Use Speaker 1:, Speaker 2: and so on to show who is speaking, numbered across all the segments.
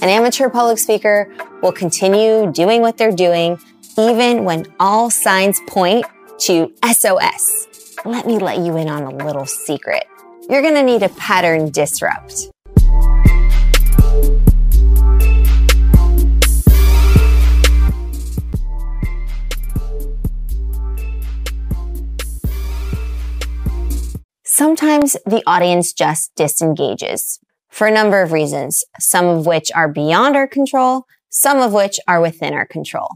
Speaker 1: An amateur public speaker will continue doing what they're doing even when all signs point to SOS. Let me let you in on a little secret. You're going to need a pattern disrupt. Sometimes the audience just disengages for a number of reasons, some of which are beyond our control, some of which are within our control.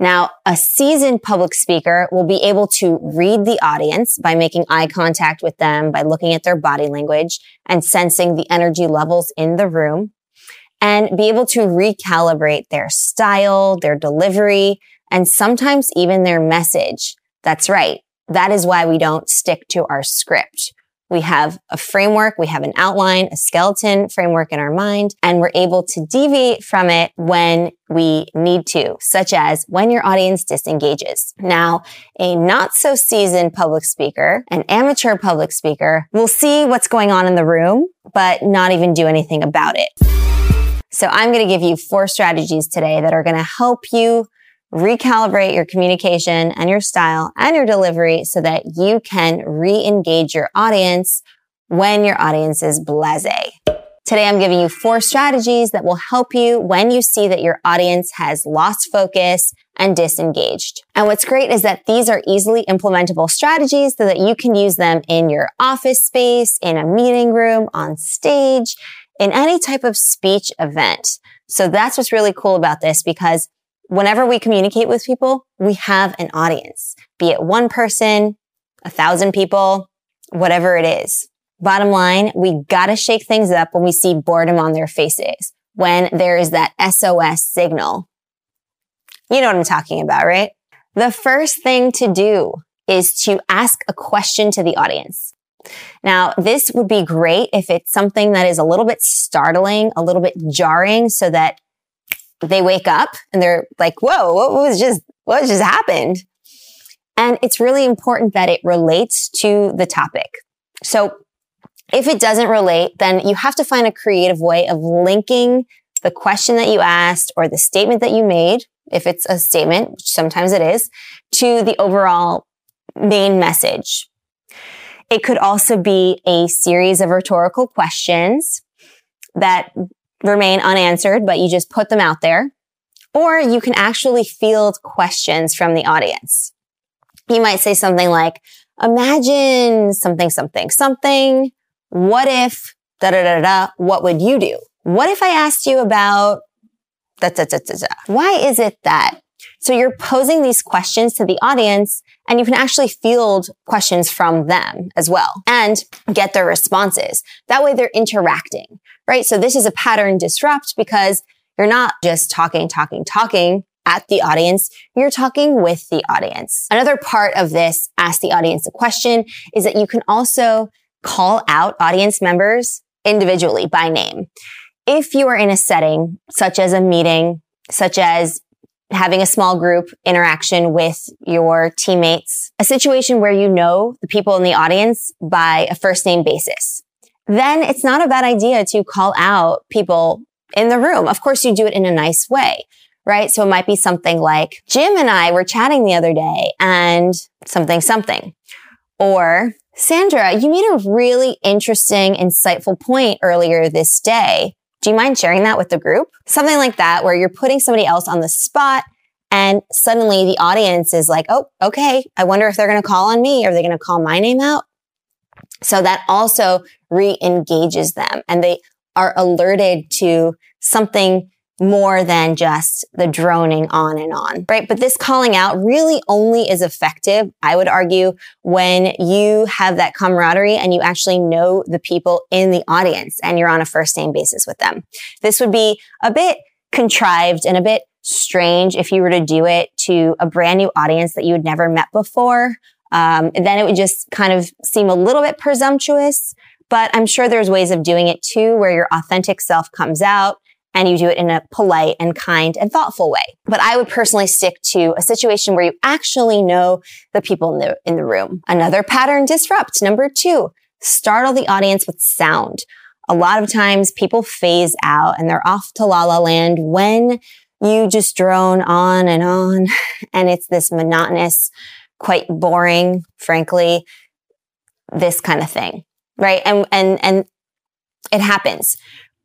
Speaker 1: Now, a seasoned public speaker will be able to read the audience by making eye contact with them, by looking at their body language and sensing the energy levels in the room and be able to recalibrate their style, their delivery, and sometimes even their message. That's right. That is why we don't stick to our script. We have a framework, we have an outline, a skeleton framework in our mind, and we're able to deviate from it when we need to, such as when your audience disengages. Now, a not so seasoned public speaker, an amateur public speaker will see what's going on in the room, but not even do anything about it. So I'm going to give you four strategies today that are going to help you recalibrate your communication and your style and your delivery so that you can re-engage your audience when your audience is blasé. Today, I'm giving you four strategies that will help you when you see that your audience has lost focus and disengaged. And what's great is that these are easily implementable strategies so that you can use them in your office space, in a meeting room, on stage, in any type of speech event. So that's what's really cool about this because whenever we communicate with people, we have an audience, be it one person, a thousand people, whatever it is. Bottom line, we gotta shake things up when we see boredom on their faces, when there is that SOS signal. You know what I'm talking about, right? The first thing to do is to ask a question to the audience. Now, this would be great if it's something that is a little bit startling, a little bit jarring so that they wake up and they're like, whoa, what was just, what just happened? And it's really important that it relates to the topic. So if it doesn't relate, then you have to find a creative way of linking the question that you asked or the statement that you made, if it's a statement, which sometimes it is, to the overall main message. It could also be a series of rhetorical questions that remain unanswered, but you just put them out there. Or you can actually field questions from the audience. You might say something like, imagine something, something, something. What if da da da da? What would you do? What if I asked you about da da da da da? Why is it that? So you're posing these questions to the audience and you can actually field questions from them as well and get their responses. That way they're interacting right? So this is a pattern disrupt because you're not just talking, talking, talking at the audience. You're talking with the audience. Another part of this ask the audience a question is that you can also call out audience members individually by name. If you are in a setting such as a meeting, such as having a small group interaction with your teammates, a situation where you know the people in the audience by a first name basis then it's not a bad idea to call out people in the room. Of course, you do it in a nice way, right? So it might be something like Jim and I were chatting the other day and something, something. Or Sandra, you made a really interesting, insightful point earlier this day. Do you mind sharing that with the group? Something like that, where you're putting somebody else on the spot and suddenly the audience is like, oh, okay. I wonder if they're going to call on me. Are they going to call my name out? So that also re-engages them and they are alerted to something more than just the droning on and on, right? But this calling out really only is effective, I would argue, when you have that camaraderie and you actually know the people in the audience and you're on a first name basis with them. This would be a bit contrived and a bit strange if you were to do it to a brand new audience that you had never met before um, then it would just kind of seem a little bit presumptuous. But I'm sure there's ways of doing it too, where your authentic self comes out and you do it in a polite and kind and thoughtful way. But I would personally stick to a situation where you actually know the people in the, in the room. Another pattern disrupt. Number two, startle the audience with sound. a lot of times people phase out and they're off to la la land when you just drone on and on and it's this monotonous, quite boring, frankly, this kind of thing. Right. And, and, and it happens,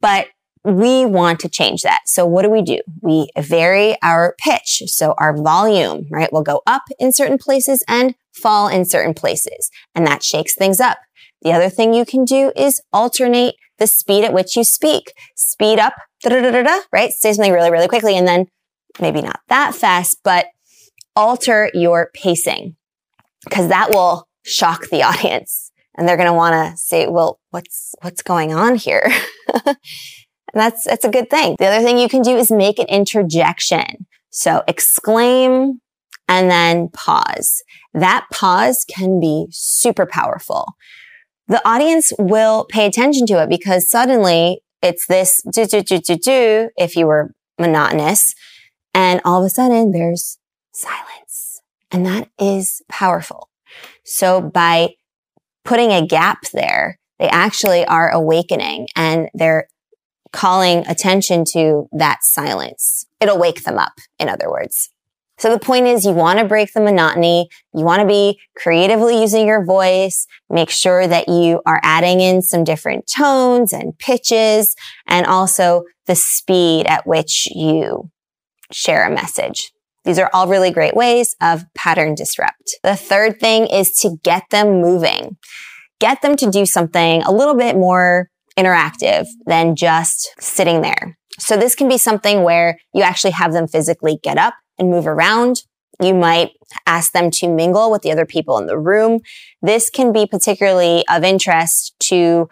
Speaker 1: but we want to change that. So what do we do? We vary our pitch. So our volume, right, will go up in certain places and fall in certain places. And that shakes things up. The other thing you can do is alternate the speed at which you speak. Speed up, right? Say something really, really quickly and then maybe not that fast, but alter your pacing because that will shock the audience and they're going to want to say, well, what's, what's going on here? And that's, that's a good thing. The other thing you can do is make an interjection. So exclaim and then pause. That pause can be super powerful the audience will pay attention to it because suddenly it's this do, do, do, do, do, if you were monotonous. And all of a sudden there's silence. And that is powerful. So by putting a gap there, they actually are awakening and they're calling attention to that silence. It'll wake them up, in other words. So the point is you want to break the monotony. You want to be creatively using your voice. Make sure that you are adding in some different tones and pitches and also the speed at which you share a message. These are all really great ways of pattern disrupt. The third thing is to get them moving. Get them to do something a little bit more interactive than just sitting there. So this can be something where you actually have them physically get up and move around. You might ask them to mingle with the other people in the room. This can be particularly of interest to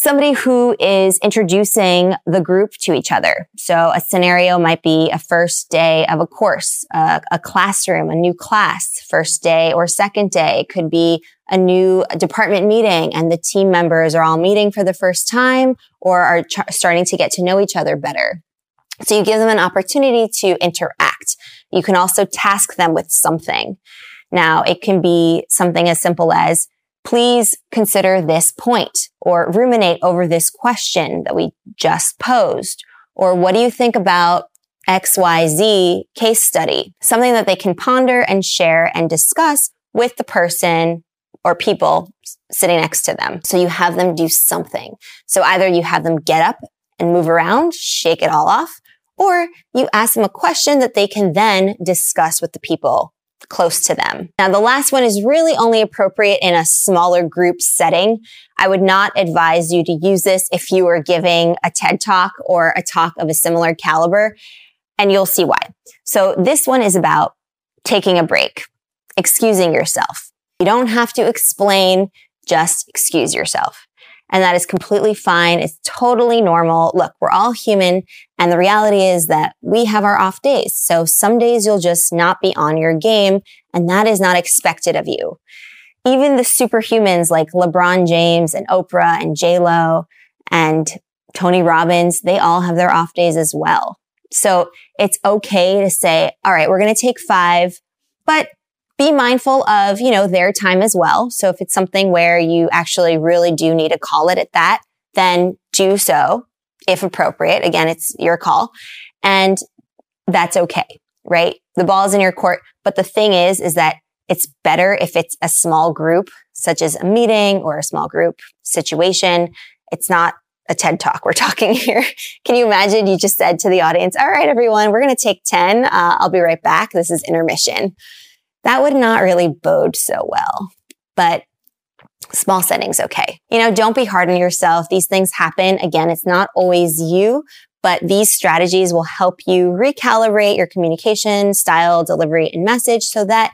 Speaker 1: somebody who is introducing the group to each other. So a scenario might be a first day of a course, a classroom, a new class, first day or second day. It could be a new department meeting and the team members are all meeting for the first time or are ch- starting to get to know each other better. So you give them an opportunity to interact. You can also task them with something. Now it can be something as simple as, please consider this point or ruminate over this question that we just posed. Or what do you think about XYZ case study? Something that they can ponder and share and discuss with the person or people sitting next to them. So you have them do something. So either you have them get up and move around, shake it all off, or you ask them a question that they can then discuss with the people close to them. Now, the last one is really only appropriate in a smaller group setting. I would not advise you to use this if you are giving a TED talk or a talk of a similar caliber, and you'll see why. So this one is about taking a break, excusing yourself. You don't have to explain, just excuse yourself. And that is completely fine. It's totally normal. Look, we're all human. And the reality is that we have our off days. So some days you'll just not be on your game and that is not expected of you. Even the superhumans like LeBron James and Oprah and J-Lo and Tony Robbins, they all have their off days as well. So it's okay to say, all right, we're going to take five, but be mindful of, you know, their time as well. So if it's something where you actually really do need to call it at that, then do so if appropriate. Again, it's your call and that's okay, right? The ball is in your court. But the thing is, is that it's better if it's a small group, such as a meeting or a small group situation. It's not a TED talk we're talking here. Can you imagine you just said to the audience, all right, everyone, we're going to take 10. Uh, I'll be right back. This is intermission that would not really bode so well. But small settings, okay. You know, don't be hard on yourself. These things happen. Again, it's not always you, but these strategies will help you recalibrate your communication style, delivery, and message so that,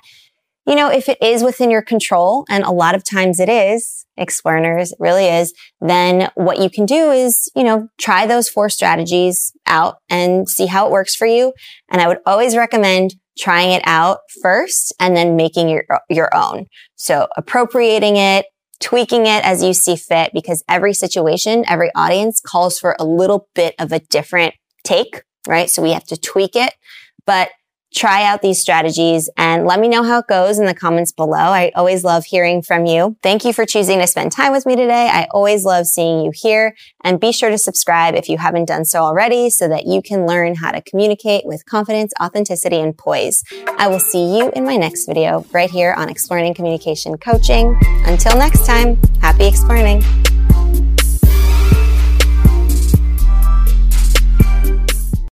Speaker 1: you know, if it is within your control, and a lot of times it is, explainers, it really is, then what you can do is, you know, try those four strategies out and see how it works for you. And I would always recommend trying it out first and then making your, your own. So appropriating it, tweaking it as you see fit because every situation, every audience calls for a little bit of a different take, right? So we have to tweak it, but try out these strategies and let me know how it goes in the comments below. I always love hearing from you. Thank you for choosing to spend time with me today. I always love seeing you here and be sure to subscribe if you haven't done so already so that you can learn how to communicate with confidence, authenticity, and poise. I will see you in my next video right here on Exploring Communication Coaching. Until next time, happy exploring.